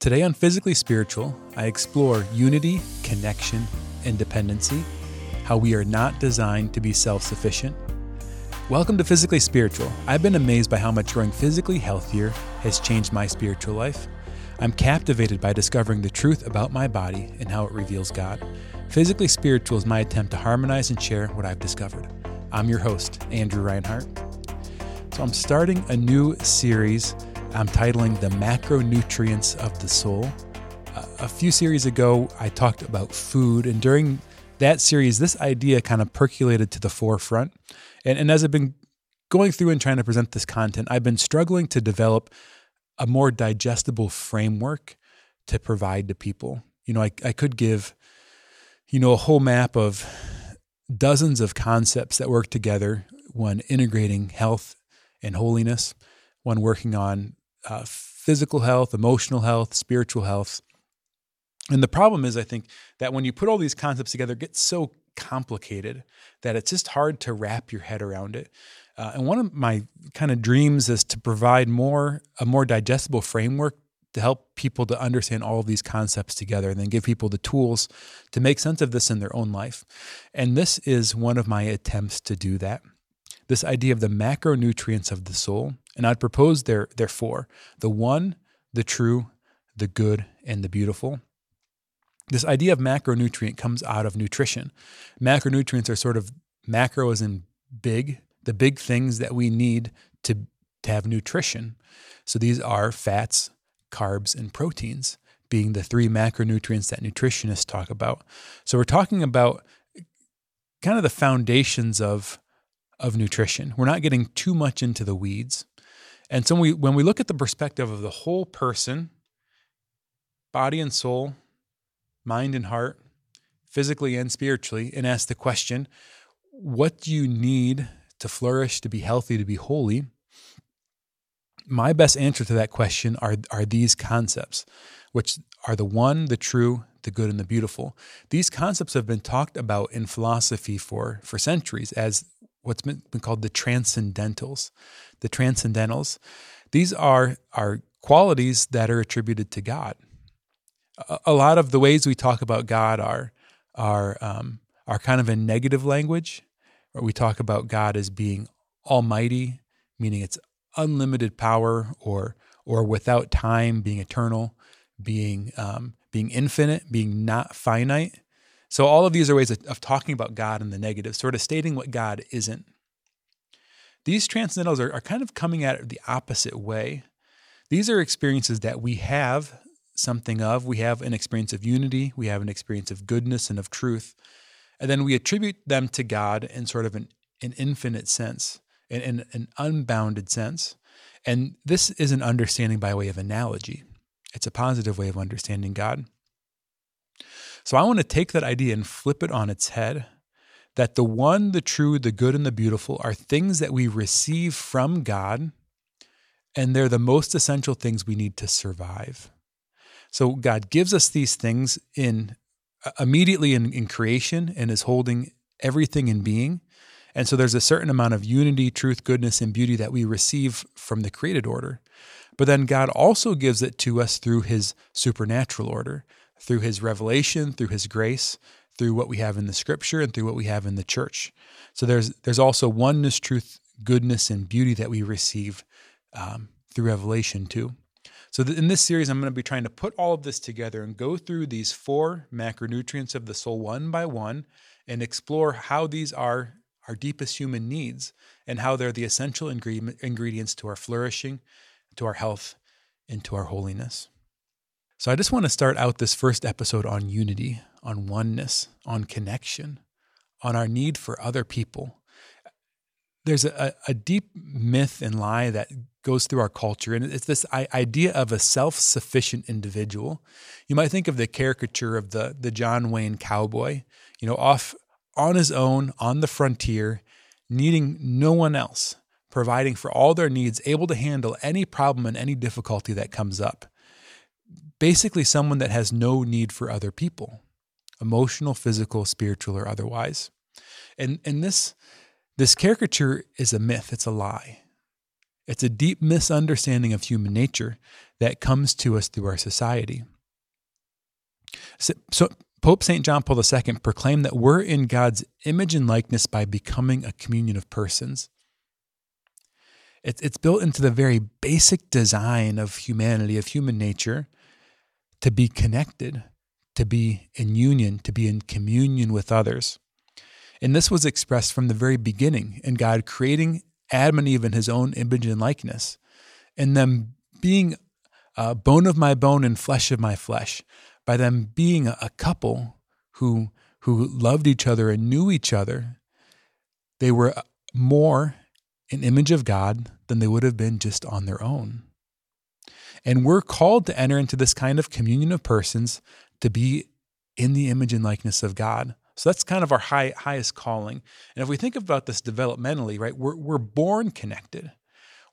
Today on Physically Spiritual, I explore unity, connection, and dependency, how we are not designed to be self sufficient. Welcome to Physically Spiritual. I've been amazed by how much growing physically healthier has changed my spiritual life. I'm captivated by discovering the truth about my body and how it reveals God. Physically Spiritual is my attempt to harmonize and share what I've discovered. I'm your host, Andrew Reinhart. So I'm starting a new series I'm titling The Macronutrients of the Soul. A few series ago, I talked about food, and during that series, this idea kind of percolated to the forefront. And, and as I've been going through and trying to present this content, I've been struggling to develop a more digestible framework to provide to people. You know, I, I could give, you know, a whole map of dozens of concepts that work together when integrating health and holiness, when working on uh, physical health, emotional health, spiritual health. And the problem is, I think, that when you put all these concepts together, it gets so complicated that it's just hard to wrap your head around it. Uh, and one of my kind of dreams is to provide more a more digestible framework to help people to understand all of these concepts together and then give people the tools to make sense of this in their own life. And this is one of my attempts to do that. This idea of the macronutrients of the soul and I'd propose there, therefore, the one, the true, the good, and the beautiful. This idea of macronutrient comes out of nutrition. Macronutrients are sort of macro as in big, the big things that we need to, to have nutrition. So these are fats, carbs, and proteins, being the three macronutrients that nutritionists talk about. So we're talking about kind of the foundations of, of nutrition. We're not getting too much into the weeds. And so when we, when we look at the perspective of the whole person, body and soul, mind and heart, physically and spiritually, and ask the question, what do you need to flourish, to be healthy, to be holy? My best answer to that question are, are these concepts, which are the one, the true, the good, and the beautiful. These concepts have been talked about in philosophy for, for centuries as what's been, called the transcendentals. The transcendentals, these are, are qualities that are attributed to God. A, a lot of the ways we talk about God are, are, um, are kind of in negative language, where we talk about God as being almighty, meaning it's unlimited power, or, or without time, being eternal, being, um, being infinite, being not finite. So, all of these are ways of, of, talking about God in the negative, sort of stating what God isn't. These transcendentals are, are kind of coming at it the opposite way. These are experiences that we have something of. We have an experience of unity, we have an experience of goodness and of truth. And then we attribute them to God in sort of an, an infinite sense, in, in an unbounded sense. And this is an understanding by way of analogy. It's a positive way of understanding God. So I want to take that idea and flip it on its head that the one, the true, the good, and the beautiful are things that we receive from God, and they're the most essential things we need to survive. So God gives us these things in uh, immediately in, in creation and is holding everything in being. And so there's a certain amount of unity, truth, goodness, and beauty that we receive from the created order. But then God also gives it to us through his supernatural order through his revelation, through his grace, through what we have in the scripture and through what we have in the church. So there's there's also oneness, truth, goodness, and beauty that we receive um, through revelation too. So in this series, I'm going to be trying to put all of this together and go through these four macronutrients of the soul one by one and explore how these are our deepest human needs and how they're the essential ingredients to our flourishing, to our health, and to our holiness. So I just want to start out this first episode on unity, on oneness, on connection, on our need for other people. There's a, a deep myth and lie that goes through our culture, and it's this idea of a self sufficient individual. You might think of the caricature of the, the John Wayne cowboy, you know, off on his own on the frontier, needing no one else, providing for all their needs, able to handle any problem and any difficulty that comes up basically someone that has no need for other people emotional physical spiritual or otherwise and and this this caricature is a myth it's a lie it's a deep misunderstanding of human nature that comes to us through our society. So, so Pope St. John Paul II proclaimed that we're in God's image and likeness by becoming a communion of persons. It's, it's built into the very basic design of humanity, of human nature, to be connected, to be in union, to be in communion with others. And this was expressed from the very beginning in God creating Adam and Eve in his own image and likeness, and them being uh, bone of my bone and flesh of my flesh, by them being a couple who, who loved each other and knew each other. They were more an image of God than they would have been just on their own. And we're called to enter into this kind of communion of persons to be in the image and likeness of God. So that's kind of our high, highest calling. And if we think about this developmentally, right, we're, we're born connected.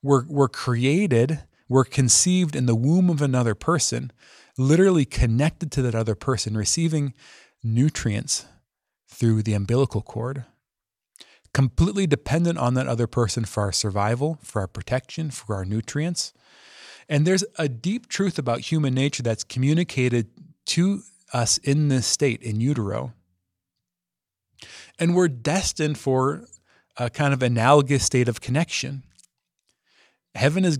We're, we're created, we're conceived in the womb of another person, literally connected to that other person, receiving nutrients through the umbilical cord, completely dependent on that other person for our survival, for our protection, for our nutrients. And there's a deep truth about human nature that's communicated to us in this state, in utero, and we're destined for a kind of analogous state of connection. Heaven is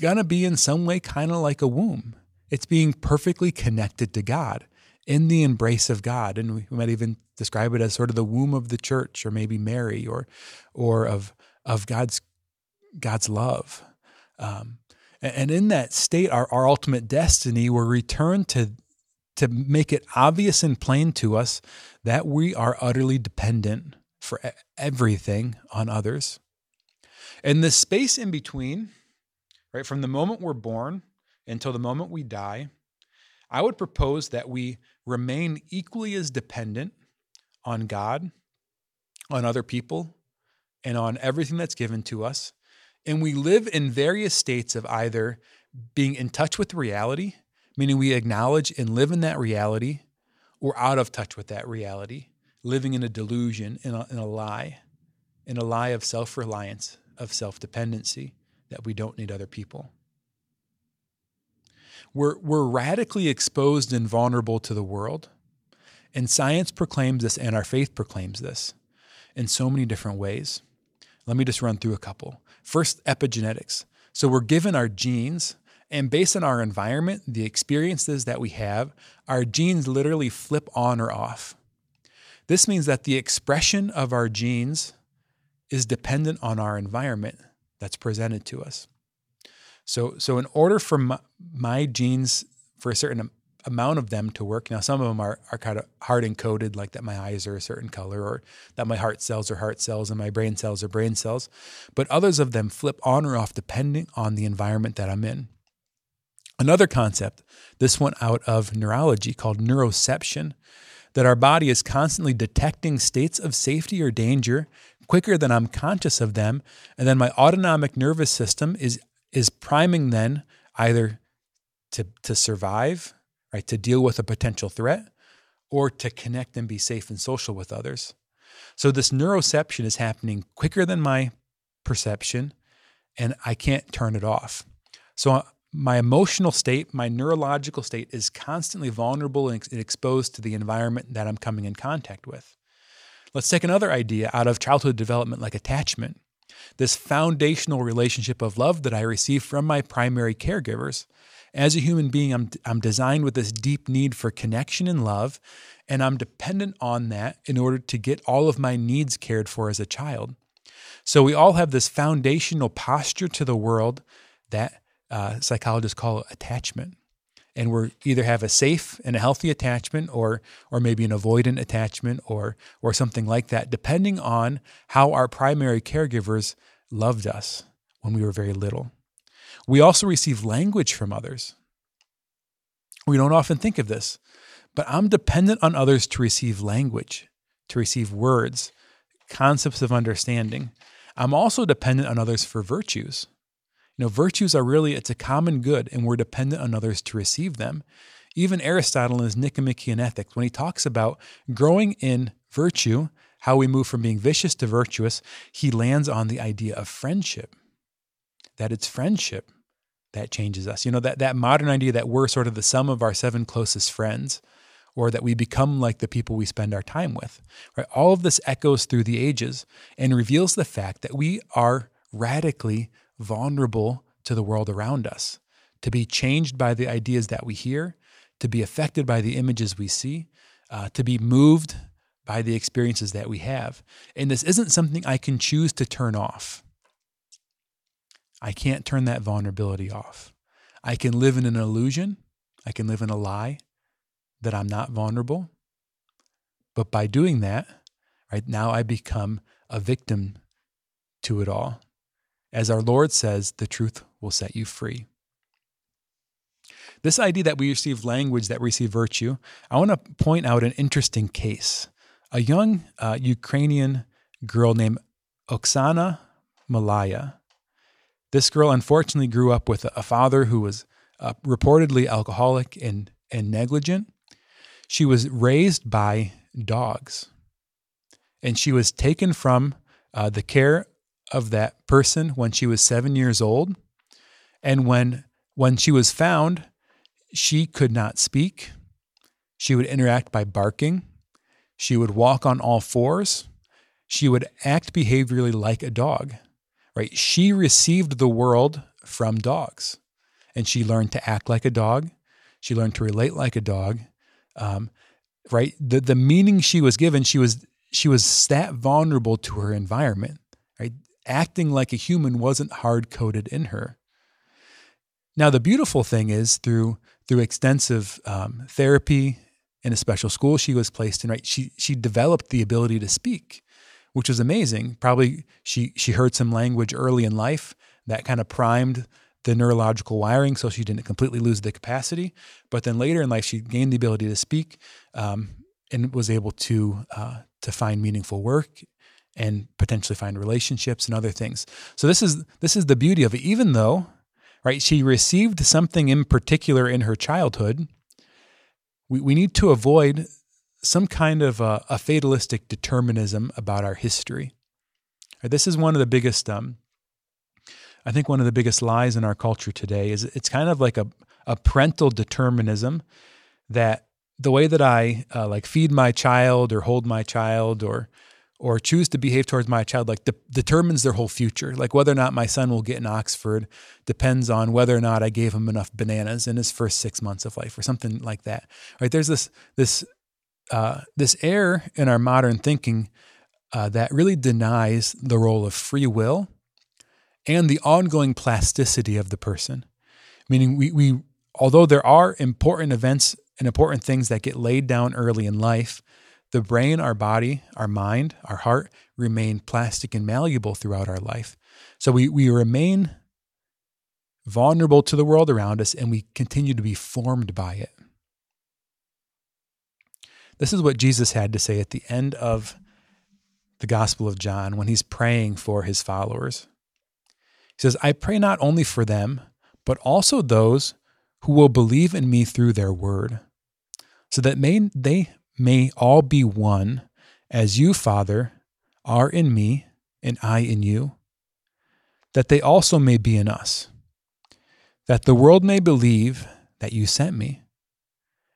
going to be in some way kind of like a womb. It's being perfectly connected to God in the embrace of God. And we might even describe it as sort of the womb of the church or maybe Mary or or of of God's God's love. Um, and in that state, our, our ultimate destiny will return to to make it obvious and plain to us that we are utterly dependent for everything on others. And the space in between, right, from the moment we're born until the moment we die, I would propose that we remain equally as dependent on God, on other people, and on everything that's given to us. And we live in various states of either being in touch with reality meaning we acknowledge and live in that reality or out of touch with that reality, living in a delusion, in a, in a lie, in a lie of self reliance, of self dependency, that we don't need other people. We're, we're radically exposed and vulnerable to the world. And science proclaims this, and our faith proclaims this in so many different ways. Let me just run through a couple. First, epigenetics. So we're given our genes and based on our environment, the experiences that we have, our genes literally flip on or off. This means that the expression of our genes is dependent on our environment that's presented to us. So, so in order for my, my genes, for a certain amount of them to work, now some of them are, are kind of hard encoded, like that my eyes are a certain color, or that my heart cells are heart cells and my brain cells are brain cells. But others of them flip on or off depending on the environment that I'm in. Another concept, this one out of neurology called neuroception, that our body is constantly detecting states of safety or danger quicker than I'm conscious of them. And then my autonomic nervous system is, is priming then either to, to survive, right, to deal with a potential threat, or to connect and be safe and social with others. So this neuroception is happening quicker than my perception, and I can't turn it off. So uh, my emotional state, my neurological state is constantly vulnerable and exposed to the environment that I'm coming in contact with. Let's take another idea out of childhood development like attachment. This foundational relationship of love that I receive from my primary caregivers. As a human being, I'm, I'm designed with this deep need for connection and love, and I'm dependent on that in order to get all of my needs cared for as a child. So we all have this foundational posture to the world that uh, psychologists call attachment. And we either have a safe and a healthy attachment or or maybe an avoidant attachment or or something like that, depending on how our primary caregivers loved us when we were very little. We also receive language from others. We don't often think of this, but I'm dependent on others to receive language, to receive words, concepts of understanding. I'm also dependent on others for virtues. You know, virtues are really, it's a common good, and we're dependent on others to receive them. Even Aristotle in his Nicomachean Ethics, when he talks about growing in virtue, how we move from being vicious to virtuous, he lands on the idea of friendship. That it's friendship that changes us. You know, that, that modern idea that we're sort of the sum of our seven closest friends or that we become like the people we spend our time with. Right? All of this echoes through the ages and reveals the fact that we are radically vulnerable to the world around us, to be changed by the ideas that we hear, to be affected by the images we see, uh, to be moved by the experiences that we have. And this isn't something I can choose to turn off. I can't turn that vulnerability off. I can live in an illusion, I can live in a lie that I'm not vulnerable. But by doing that, right now I become a victim to it all. As our Lord says, the truth will set you free. This idea that we receive language, that we receive virtue, I want to point out an interesting case. A young uh, Ukrainian girl named Oksana Malaya. This girl unfortunately grew up with a father who was uh, reportedly alcoholic and, and negligent. She was raised by dogs, and she was taken from uh, the care of that person when she was seven years old. And when when she was found, she could not speak. She would interact by barking. She would walk on all fours. She would act behaviorally like a dog. Right? She received the world from dogs, and she learned to act like a dog. She learned to relate like a dog. Um, right? The the meaning she was given, she was she was that vulnerable to her environment. Right? Acting like a human wasn't hard coded in her. Now, the beautiful thing is through through extensive um, therapy in a special school she was placed in, right? She she developed the ability to speak, which was amazing. Probably she she heard some language early in life that kind of primed the neurological wiring, so she didn't completely lose the capacity. But then later in life, she gained the ability to speak um, and was able to uh, to find meaningful work and potentially find relationships and other things. So this is this is the beauty of it. Even though right? She received something in particular in her childhood. We, we need to avoid some kind of a, a fatalistic determinism about our history. This is one of the biggest, um, I think, one of the biggest lies in our culture today is it's kind of like a, a parental determinism that the way that I uh, like feed my child or hold my child or or choose to behave towards my child like de- determines their whole future. Like whether or not my son will get in Oxford depends on whether or not I gave him enough bananas in his first six months of life, or something like that. Right? There's this this uh, this error in our modern thinking uh, that really denies the role of free will and the ongoing plasticity of the person. Meaning, we we although there are important events and important things that get laid down early in life the brain, our body, our mind, our heart remain plastic and malleable throughout our life. So we, we remain vulnerable to the world around us and we continue to be formed by it. This is what Jesus had to say at the end of the Gospel of John when he's praying for his followers. He says, I pray not only for them, but also those who will believe in me through their word, so that may, they may all be one, as you, Father, are in me and I in you, that they also may be in us, that the world may believe that you sent me.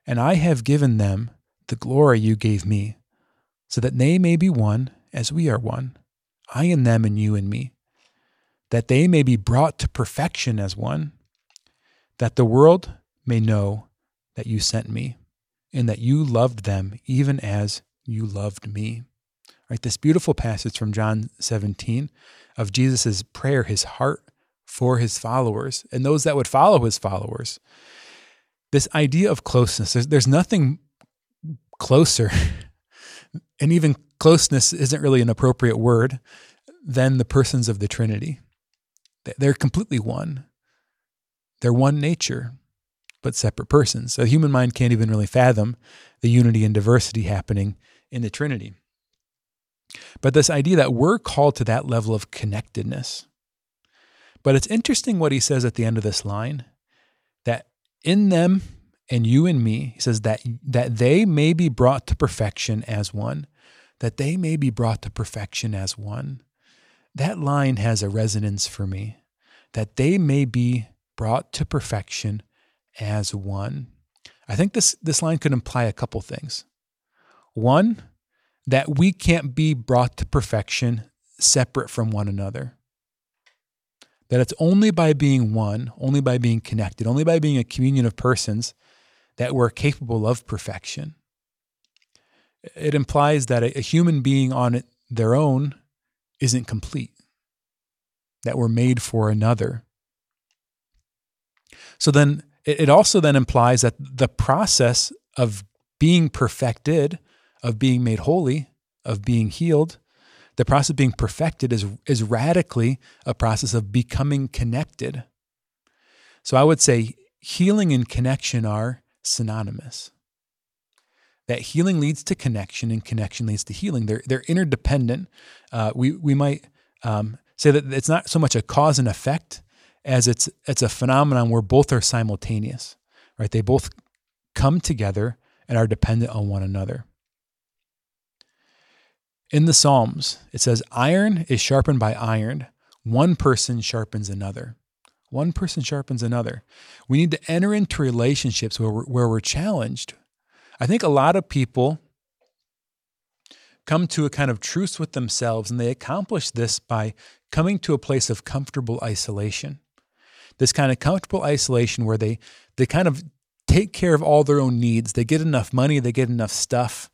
And I have given them the glory you gave me, so that they may be one as we are one, I in them and you in me, that they may be brought to perfection as one, that the world may know that you sent me and that you loved them even as you loved me. Right, this beautiful passage from John 17 of Jesus' prayer, his heart for his followers and those that would follow his followers. This idea of closeness, there's, there's nothing closer, and even closeness isn't really an appropriate word, than the persons of the Trinity. They're completely one. They're one nature but separate persons. So the human mind can't even really fathom the unity and diversity happening in the Trinity. But this idea that we're called to that level of connectedness. But it's interesting what he says at the end of this line that in them and you and me, he says that that they may be brought to perfection as one, that they may be brought to perfection as one. That line has a resonance for me. That they may be brought to perfection as one. I think this, this line could imply a couple things. One, that we can't be brought to perfection separate from one another. That it's only by being one, only by being connected, only by being a communion of persons that we're capable of perfection. It implies that a, human being on their own isn't complete, that we're made for another. So then it also then implies that the process of being perfected, of being made holy, of being healed, the process of being perfected is, is radically a process of becoming connected. So I would say healing and connection are synonymous. That healing leads to connection and connection leads to healing. They're, they're interdependent. Uh, we, we might um, say that it's not so much a cause and effect as it's, it's a phenomenon where both are simultaneous, right? They both come together and are dependent on one another. In the Psalms, it says, Iron is sharpened by iron, one person sharpens another. One person sharpens another. We need to enter into relationships where we're, where we're challenged. I think a lot of people come to a kind of truce with themselves, and they accomplish this by coming to a place of comfortable isolation. This kind of comfortable isolation where they, they kind of take care of all their own needs. They get enough money, they get enough stuff,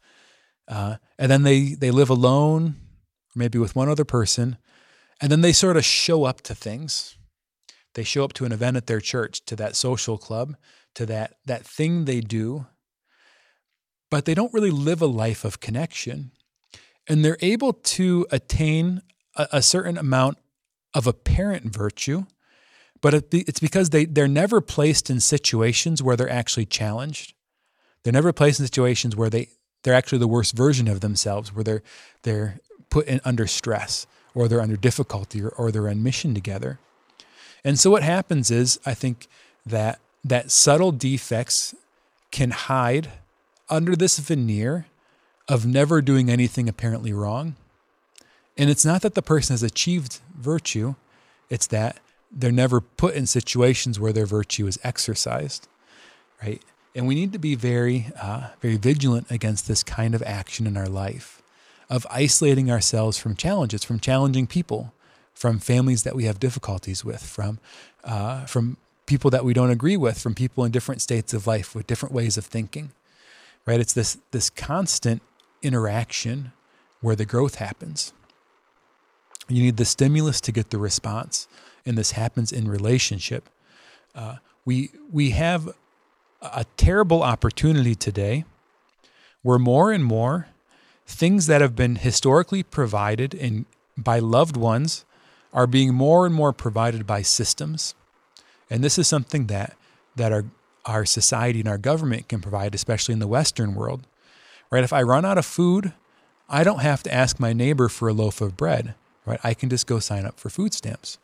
uh, and then they they live alone, maybe with one other person, and then they sort of show up to things. They show up to an event at their church, to that social club, to that that thing they do, but they don't really live a life of connection, and they're able to attain a, a certain amount of apparent virtue, but it's because they they're never placed in situations where they're actually challenged. They're never placed in situations where they they're actually the worst version of themselves, where they're they're put in under stress or they're under difficulty or, or they're on mission together. And so what happens is I think that that subtle defects can hide under this veneer of never doing anything apparently wrong. And it's not that the person has achieved virtue, it's that they're never put in situations where their virtue is exercised, right? And we need to be very, uh, very vigilant against this kind of action in our life of isolating ourselves from challenges, from challenging people, from families that we have difficulties with, from, uh, from people that we don't agree with, from people in different states of life with different ways of thinking. Right? It's this this constant interaction where the growth happens. You need the stimulus to get the response, and this happens in relationship. Uh, we we have a terrible opportunity today where more and more things that have been historically provided in, by loved ones are being more and more provided by systems. And this is something that, that our, our society and our government can provide, especially in the Western world. Right? If I run out of food, I don't have to ask my neighbor for a loaf of bread. Right? I can just go sign up for food stamps.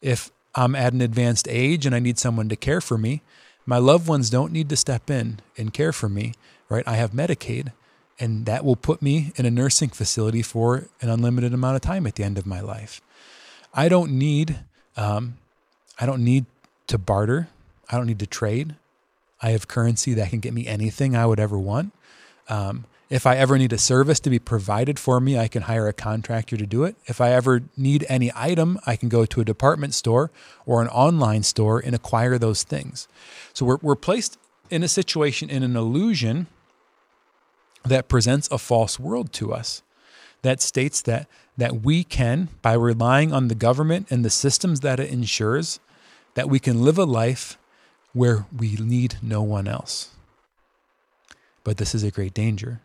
If I'm at an advanced age and I need someone to care for me, my loved ones don't need to step in and care for me, right? I have Medicaid, and that will put me in a nursing facility for an unlimited amount of time at the end of my life. I don't need, um, I don't need to barter. I don't need to trade. I have currency that can get me anything I would ever want. Um, if I ever need a service to be provided for me, I can hire a contractor to do it. If I ever need any item, I can go to a department store or an online store and acquire those things. So we're, we're placed in a situation, in an illusion that presents a false world to us that states that that we can by relying on the government and the systems that it ensures that we can live a life where we need no one else but this is a great danger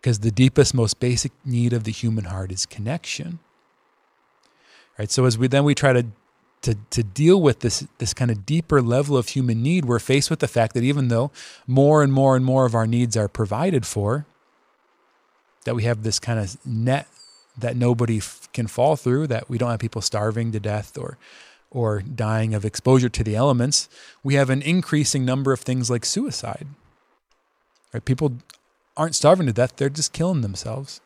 because the deepest, most basic need of the human heart is connection. Right. So as we then we try to to, to deal with this this kind of deeper level of human need, we're faced with the fact that even though more and more and more of our needs are provided for, that we have this kind of net that nobody f- can fall through, that we don't have people starving to death or or dying of exposure to the elements, we have an increasing number of things like suicide. Right? People aren't starving to death, they're just killing themselves.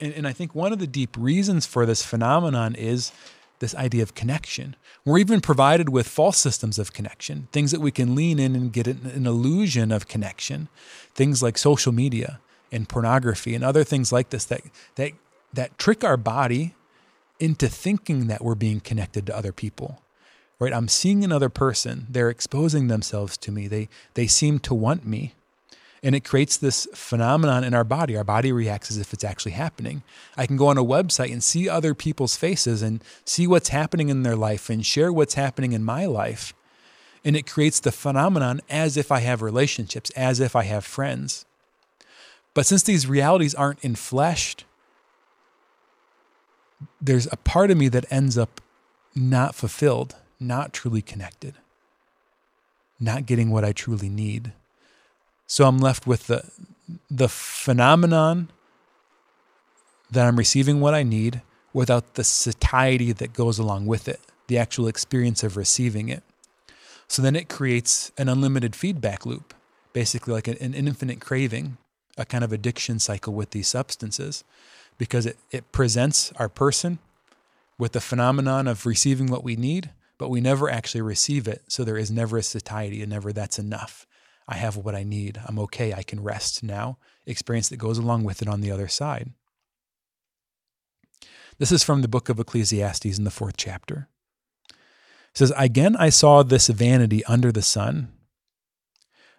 And, and I think one of the deep reasons for this phenomenon is this idea of connection. We're even provided with false systems of connection, things that we can lean in and get an illusion of connection, things like social media and pornography and other things like this that that that trick our body into thinking that we're being connected to other people. Right? I'm seeing another person, they're exposing themselves to me. They they seem to want me. And it creates this phenomenon in our body. Our body reacts as if it's actually happening. I can go on a website and see other people's faces and see what's happening in their life and share what's happening in my life. And it creates the phenomenon as if I have relationships, as if I have friends. But since these realities aren't enfleshed, there's a part of me that ends up not fulfilled, not truly connected, not getting what I truly need. So I'm left with the the phenomenon that I'm receiving what I need without the satiety that goes along with it, the actual experience of receiving it. So then it creates an unlimited feedback loop, basically like an, infinite craving, a kind of addiction cycle with these substances, because it, it presents our person with the phenomenon of receiving what we need, but we never actually receive it. So there is never a satiety and never that's enough. I have what I need. I'm okay. I can rest now. Experience that goes along with it on the other side. This is from the book of Ecclesiastes in the fourth chapter. It says, Again, I saw this vanity under the sun.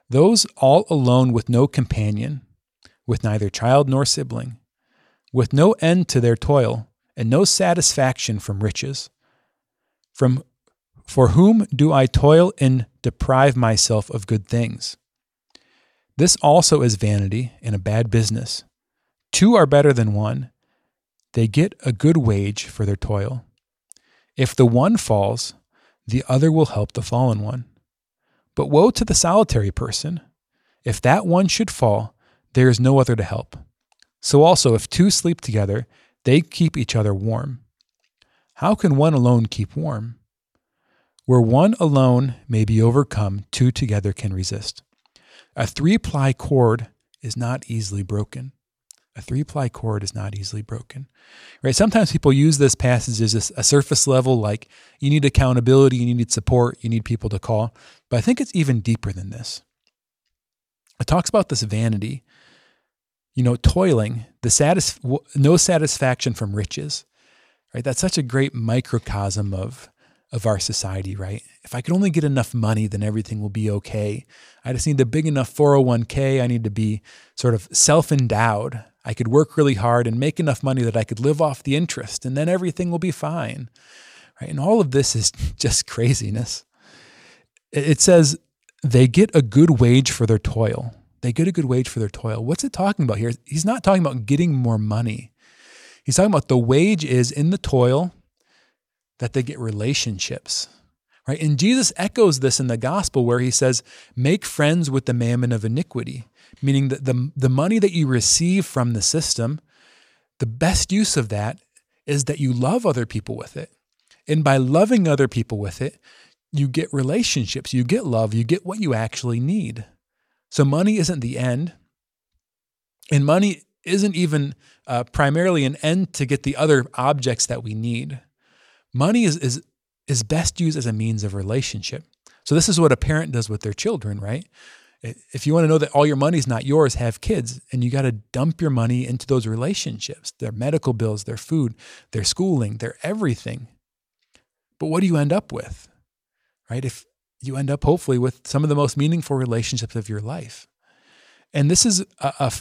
Those all alone with no companion, with neither child nor sibling, with no end to their toil, and no satisfaction from riches. From for whom do I toil and deprive myself of good things? This also is vanity and a bad business. Two are better than one. They get a good wage for their toil. If the one falls, the other will help the fallen one. But woe to the solitary person. If that one should fall, there is no other to help. So also, if two sleep together, they keep each other warm. How can one alone keep warm? Where one alone may be overcome, two together can resist. A three ply cord is not easily broken. A three ply cord is not easily broken. Right? Sometimes people use this passage as a surface level, like you need accountability, you need support, you need people to call. But I think it's even deeper than this. It talks about this vanity, you know, toiling, the satis- no satisfaction from riches. Right? That's such a great microcosm of of our society, right? If I could only get enough money, then everything will be okay. I just need a big enough 401k. I need to be sort of self endowed. I could work really hard and make enough money that I could live off the interest, and then everything will be fine. Right? And all of this is just craziness. It says they get a good wage for their toil. They get a good wage for their toil. What's it talking about here? He's not talking about getting more money. He's talking about the wage is in the toil that they get relationships. Right? And Jesus echoes this in the gospel where he says, make friends with the mammon of iniquity, meaning that the, the money that you receive from the system, the best use of that is that you love other people with it. And by loving other people with it, you get relationships, you get love, you get what you actually need. So money isn't the end. And money isn't even uh, primarily an end to get the other objects that we need. Money is, is, is best used as a means of relationship. So, this is what a parent does with their children, right? If you want to know that all your money is not yours, have kids and you got to dump your money into those relationships their medical bills, their food, their schooling, their everything. But what do you end up with, right? If you end up hopefully with some of the most meaningful relationships of your life. And this is a,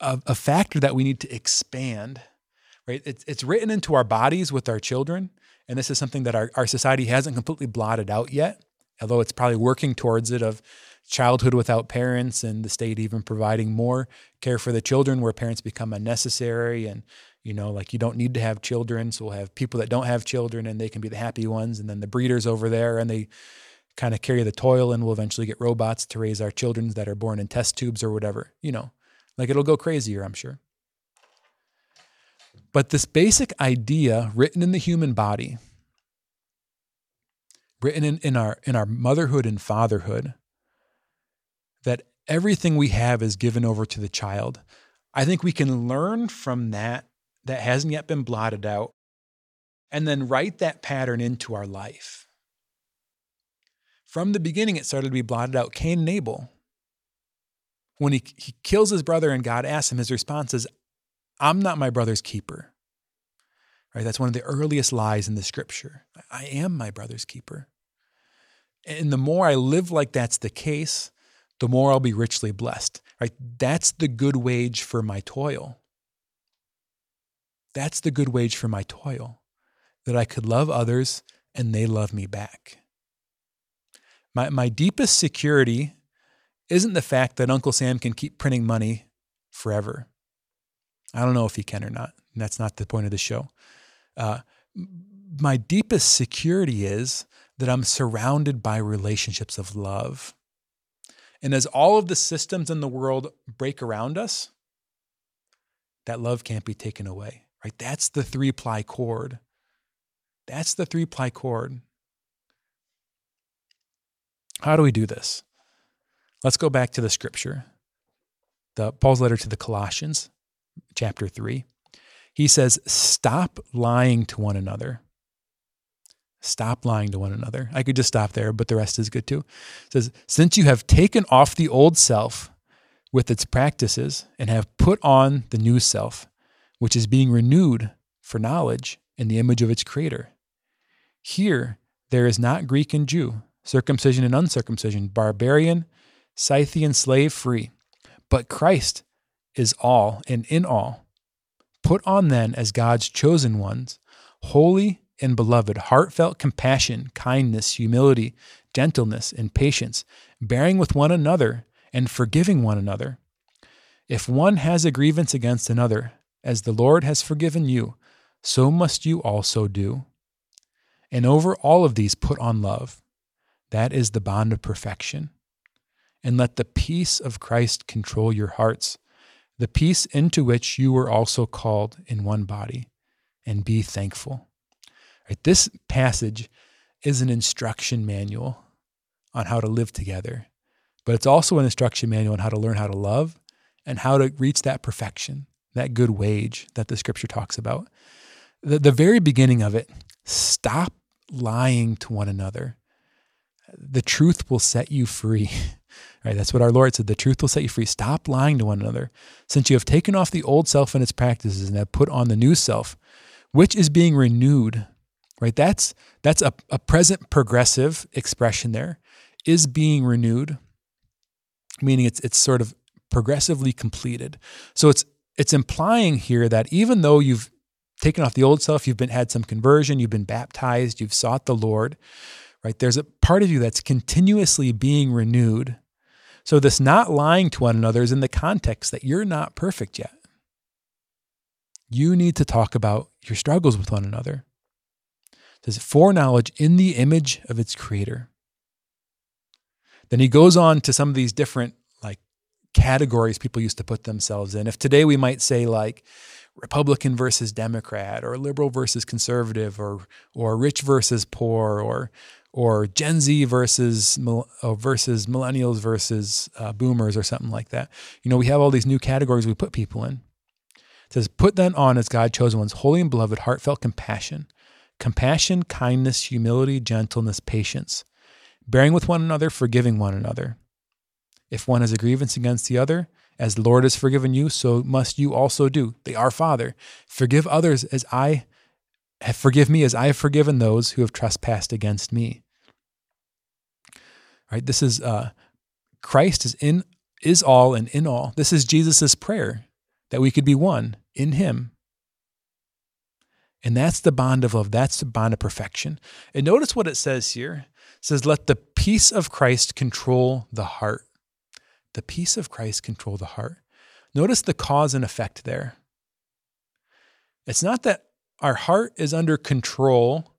a, a factor that we need to expand, right? It's, it's written into our bodies with our children. And this is something that our, our society hasn't completely blotted out yet, although it's probably working towards it of childhood without parents and the state even providing more care for the children where parents become unnecessary and you know like you don't need to have children so we'll have people that don't have children and they can be the happy ones and then the breeders over there and they kind of carry the toil and we'll eventually get robots to raise our children that are born in test tubes or whatever you know like it'll go crazier i'm sure but this basic idea written in the human body, written in, in, our, in our motherhood and fatherhood, that everything we have is given over to the child. I think we can learn from that that hasn't yet been blotted out and then write that pattern into our life. From the beginning, it started to be blotted out. Cain and Abel. When he, he kills his brother and God asks him, his response is, I'm not my brother's keeper. Right? That's one of the earliest lies in the scripture. I am my brother's keeper. And the more I live like that's the case, the more I'll be richly blessed. Right? That's the good wage for my toil. That's the good wage for my toil. That I could love others and they love me back. My, my deepest security isn't the fact that Uncle Sam can keep printing money forever. I don't know if he can or not. That's not the point of the show. Uh, my deepest security is that I'm surrounded by relationships of love. And as all of the systems in the world break around us, that love can't be taken away, right? That's the three ply cord. That's the three ply cord. How do we do this? Let's go back to the scripture. The Paul's letter to the Colossians, chapter 3. He says, Stop lying to one another. Stop lying to one another. I could just stop there, but the rest is good too. It says, Since you have taken off the old self with its practices and have put on the new self, which is being renewed for knowledge in the image of its creator. Here, there is not Greek and Jew, circumcision and uncircumcision, barbarian, Scythian, slave free, but Christ is all and in all. Put on then as God's chosen ones, holy and beloved, heartfelt compassion, kindness, humility, gentleness, and patience, bearing with one another and forgiving one another. If one has a grievance against another, as the Lord has forgiven you, so must you also do. And over all of these put on love. That is the bond of perfection. And let the peace of Christ control your hearts the peace into which you were also called in one body, and be thankful. Right, this passage is an instruction manual on how to live together, but it's also an instruction manual on how to learn how to love and how to reach that perfection, that good wage that the scripture talks about. The, the very beginning of it, stop lying to one another. The truth will set you free. Right? That's what our Lord said. The truth will set you free. Stop lying to one another. Since you have taken off the old self and its practices and have put on the new self, which is being renewed. Right? That's that's a, a present progressive expression there. Is being renewed, meaning it's it's sort of progressively completed. So it's it's implying here that even though you've taken off the old self, you've been had some conversion, you've been baptized, you've sought the Lord, right? There's a part of you that's continuously being renewed so, this not lying to one another is in the context that you're not perfect yet. You need to talk about your struggles with one another. It says, foreknowledge in the image of its creator. Then he goes on to some of these different like categories people used to put themselves in. If today we might say like Republican versus Democrat or liberal versus conservative or or rich versus poor or or Gen Z versus uh, versus millennials versus uh, boomers or something like that. You know, we have all these new categories we put people in. It says, "Put then on as God chosen ones, holy and beloved, heartfelt compassion, compassion, kindness, humility, gentleness, patience, bearing with one another, forgiving one another. If one has a grievance against the other, as the Lord has forgiven you, so must you also do. They are Father. Forgive others as I have forgive me as I have forgiven those who have trespassed against me." Right? This is uh, Christ is in is all and in all. This is Jesus's prayer that we could be one in Him. And that's the bond of love. That's the bond of perfection. And notice what it says here. It says, Let the peace of Christ control the heart. The peace of Christ control the heart. Notice the cause and effect there. It's not that our heart is under control.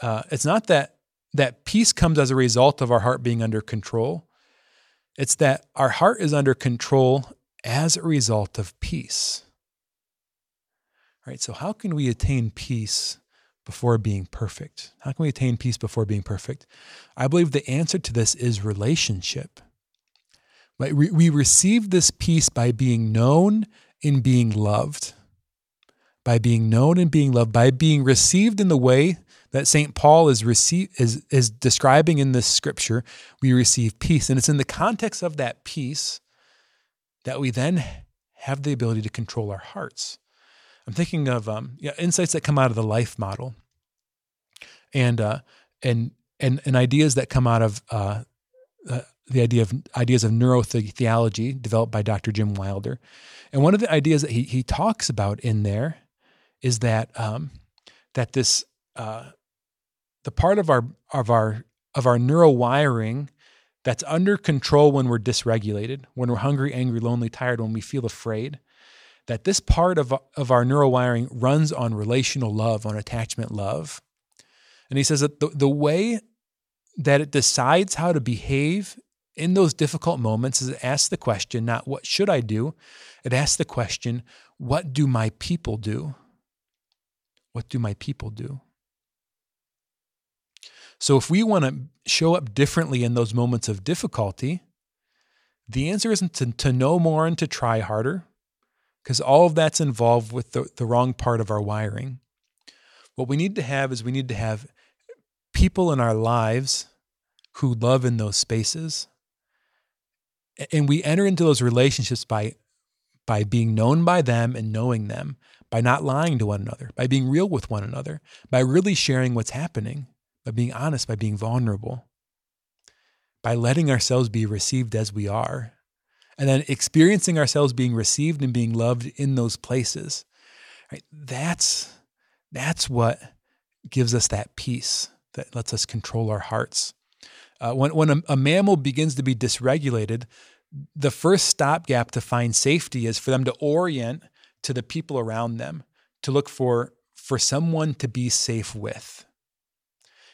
Uh, it's not that that peace comes as a result of our heart being under control. It's that our heart is under control as a result of peace. Right? So, how can we attain peace before being perfect? How can we attain peace before being perfect? I believe the answer to this is relationship. Right? We receive this peace by being known and being loved, by being known and being loved, by being received in the way that St. Paul is, receive, is, is describing in this scripture, we receive peace. And it's in the context of that peace that we then have the ability to control our hearts. I'm thinking of um, yeah, insights that come out of the life model and, uh, and, and, and ideas that come out of uh, uh, the idea of ideas of neurotheology developed by Dr. Jim Wilder. And one of the ideas that he, he talks about in there is that um, that this uh, the part of our of our of our neural wiring that's under control when we're dysregulated, when we're hungry, angry, lonely, tired, when we feel afraid, that this part of, of our neural wiring runs on relational love, on attachment love. And he says that the, the way that it decides how to behave in those difficult moments is it asks the question, not what should I do? It asks the question, what do my people do? What do my people do? So, if we want to show up differently in those moments of difficulty, the answer isn't to, to know more and to try harder, because all of that's involved with the, the wrong part of our wiring. What we need to have is we need to have people in our lives who love in those spaces. And we enter into those relationships by, by being known by them and knowing them, by not lying to one another, by being real with one another, by really sharing what's happening, by being honest, by being vulnerable, by letting ourselves be received as we are, and then experiencing ourselves being received and being loved in those places. Right? That's that's what gives us that peace that lets us control our hearts. Uh, when when a, a mammal begins to be dysregulated, the first stopgap to find safety is for them to orient to the people around them to look for for someone to be safe with.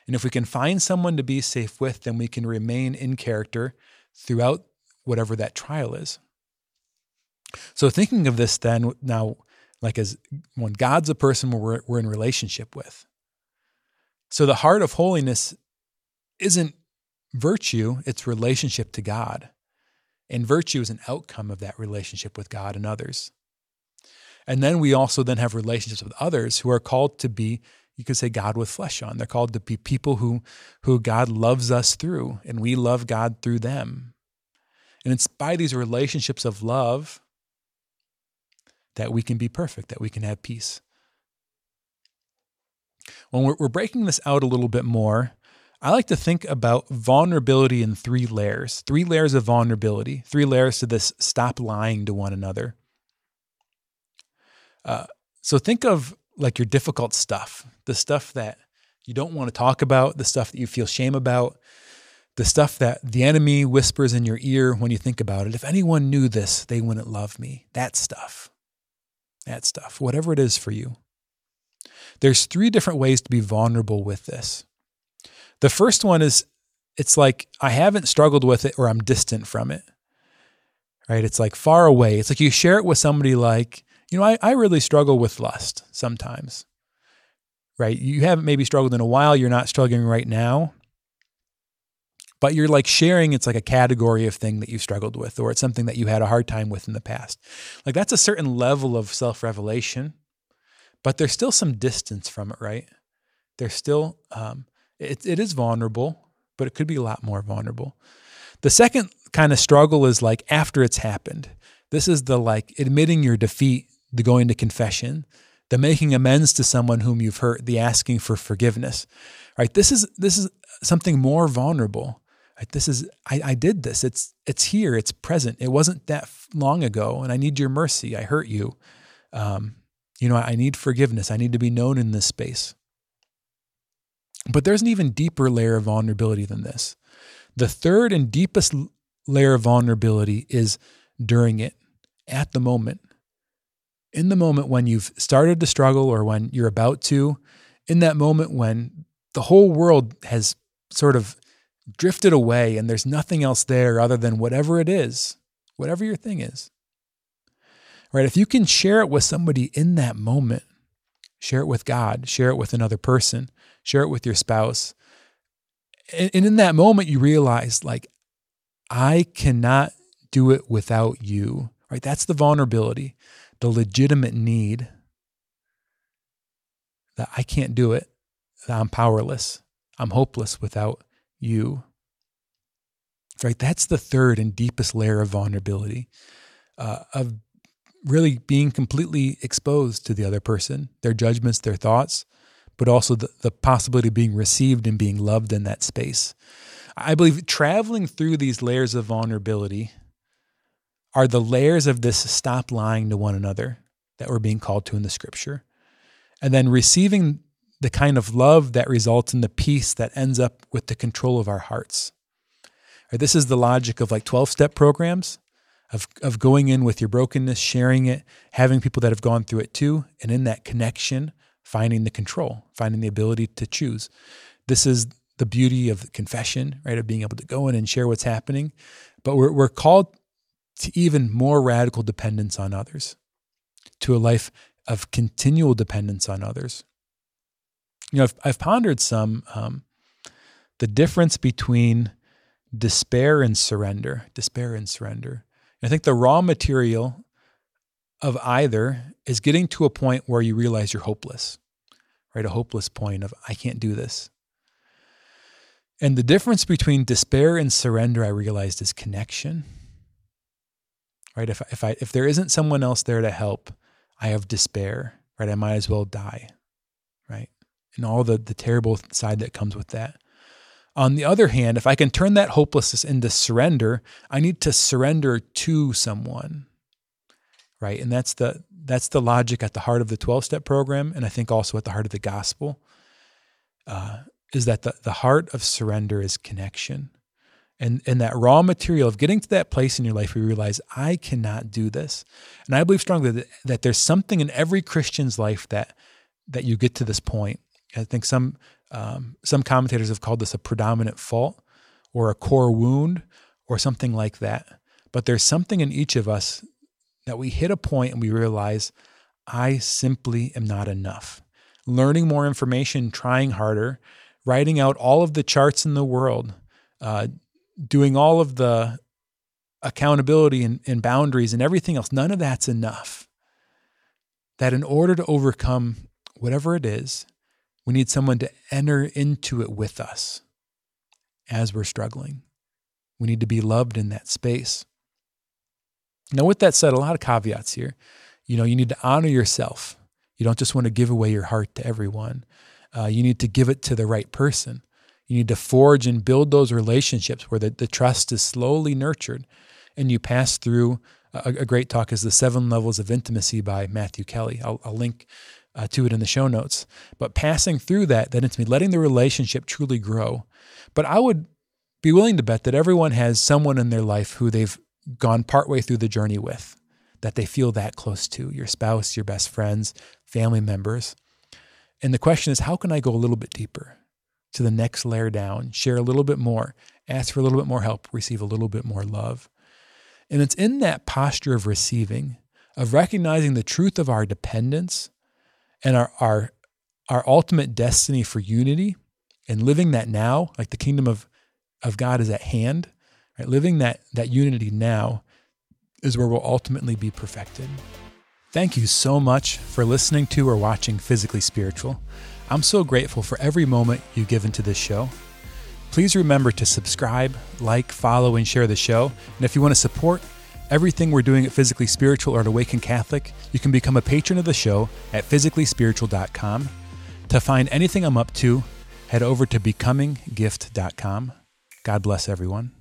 And if we can find someone to be safe with, then we can remain in character throughout whatever that trial is. So thinking of this then now like as when God's a person we're, we're in relationship with. So the heart of holiness isn't virtue, it's relationship to God. And virtue is an outcome of that relationship with God and others. And then we also then have relationships with others who are called to be, you could say, God with flesh on. They're called to be people who, who God loves us through, and we love God through them. And it's by these relationships of love that we can be perfect, that we can have peace. When we're, we're breaking this out a little bit more, I like to think about vulnerability in three layers, three layers of vulnerability, three layers to this stop lying to one another. Uh, so think of like your difficult stuff, the stuff that you don't want to talk about, the stuff that you feel shame about, the stuff that the enemy whispers in your ear when you think about it. If anyone knew this, they wouldn't love me. That stuff. That stuff, whatever it is for you. There's three different ways to be vulnerable with this. The first one is it's like I haven't struggled with it or I'm distant from it. Right? It's like far away. It's like you share it with somebody like, you know, I, I really struggle with lust sometimes, right? You haven't maybe struggled in a while. You're not struggling right now, but you're like sharing it's like a category of thing that you've struggled with, or it's something that you had a hard time with in the past. Like that's a certain level of self revelation, but there's still some distance from it, right? There's still, um, it, it is vulnerable, but it could be a lot more vulnerable. The second kind of struggle is like after it's happened. This is the like admitting your defeat the going to confession, the making amends to someone whom you've hurt, the asking for forgiveness. Right? This is this is something more vulnerable. Right? This is I, I did this. It's it's here. It's present. It wasn't that long ago, and I need your mercy. I hurt you. Um, you know, I need forgiveness. I need to be known in this space. But there's an even deeper layer of vulnerability than this. The third and deepest layer of vulnerability is during it, at the moment in the moment when you've started to struggle or when you're about to, in that moment when the whole world has sort of drifted away and there's nothing else there other than whatever it is, whatever your thing is. Right? If you can share it with somebody in that moment, share it with God, share it with another person, share it with your spouse. And, in that moment, you realize, like, I cannot do it without you. Right? That's the vulnerability the legitimate need that I can't do it, that I'm powerless, I'm hopeless without you. Right? That's the third and deepest layer of vulnerability, uh, of really being completely exposed to the other person, their judgments, their thoughts, but also the, the possibility of being received and being loved in that space. I believe traveling through these layers of vulnerability are the layers of this stop lying to one another that we're being called to in the scripture. And then receiving the kind of love that results in the peace that ends up with the control of our hearts. Right, this is the logic of like 12 step programs of, of going in with your brokenness, sharing it, having people that have gone through it too, and in that connection, finding the control, finding the ability to choose. This is the beauty of confession, right? Of being able to go in and share what's happening. But we're, we're called to even more radical dependence on others, to a life of continual dependence on others. You know, I've, I've pondered some um, the difference between despair and surrender, despair and surrender. I think the raw material of either is getting to a point where you realize you're hopeless, right? A hopeless point of, I can't do this. And the difference between despair and surrender, I realized, is connection. Right? If, if, I, if there isn't someone else there to help, I have despair, right? I might as well die, right? And all the, the terrible side that comes with that. On the other hand, if I can turn that hopelessness into surrender, I need to surrender to someone. Right? And that's the that's the logic at the heart of the 12-step program and I think also at the heart of the gospel. Uh, is that the, the heart of surrender is connection. And, and that raw material of getting to that place in your life where you realize, I cannot do this. And I believe strongly that, that there's something in every Christian's life that, that you get to this point. I think some um, some commentators have called this a predominant fault or a core wound or something like that. But there's something in each of us that we hit a point and we realize, I simply am not enough. Learning more information, trying harder, writing out all of the charts in the world, uh, doing all of the accountability and, and boundaries and everything else, none of that's enough. That in order to overcome whatever it is, we need someone to enter into it with us as we're struggling. We need to be loved in that space. Now, with that said, a lot of caveats here. You know, you need to honor yourself. You don't just want to give away your heart to everyone. Uh, you need to give it to the right person. You need to forge and build those relationships where the, the trust is slowly nurtured and you pass through a, a, great talk is the seven levels of intimacy by Matthew Kelly. I'll, I'll link uh, to it in the show notes. But passing through that, that me letting the relationship truly grow. But I would be willing to bet that everyone has someone in their life who they've gone partway through the journey with, that they feel that close to your spouse, your best friends, family members. And the question is, how can I go a little bit deeper to the next layer down, share a little bit more, ask for a little bit more help, receive a little bit more love? And it's in that posture of receiving, of recognizing the truth of our dependence and our, our, our ultimate destiny for unity and living that now, like the kingdom of, of God is at hand, right? Living that, that unity now is where we'll ultimately be perfected. Thank you so much for listening to or watching Physically Spiritual. I'm so grateful for every moment you've given to this show. Please remember to subscribe, like, follow, and share the show. And if you want to support everything we're doing at Physically Spiritual or at Awaken Catholic, you can become a patron of the show at physicallyspiritual.com. To find anything I'm up to, head over to becominggift.com. God bless everyone.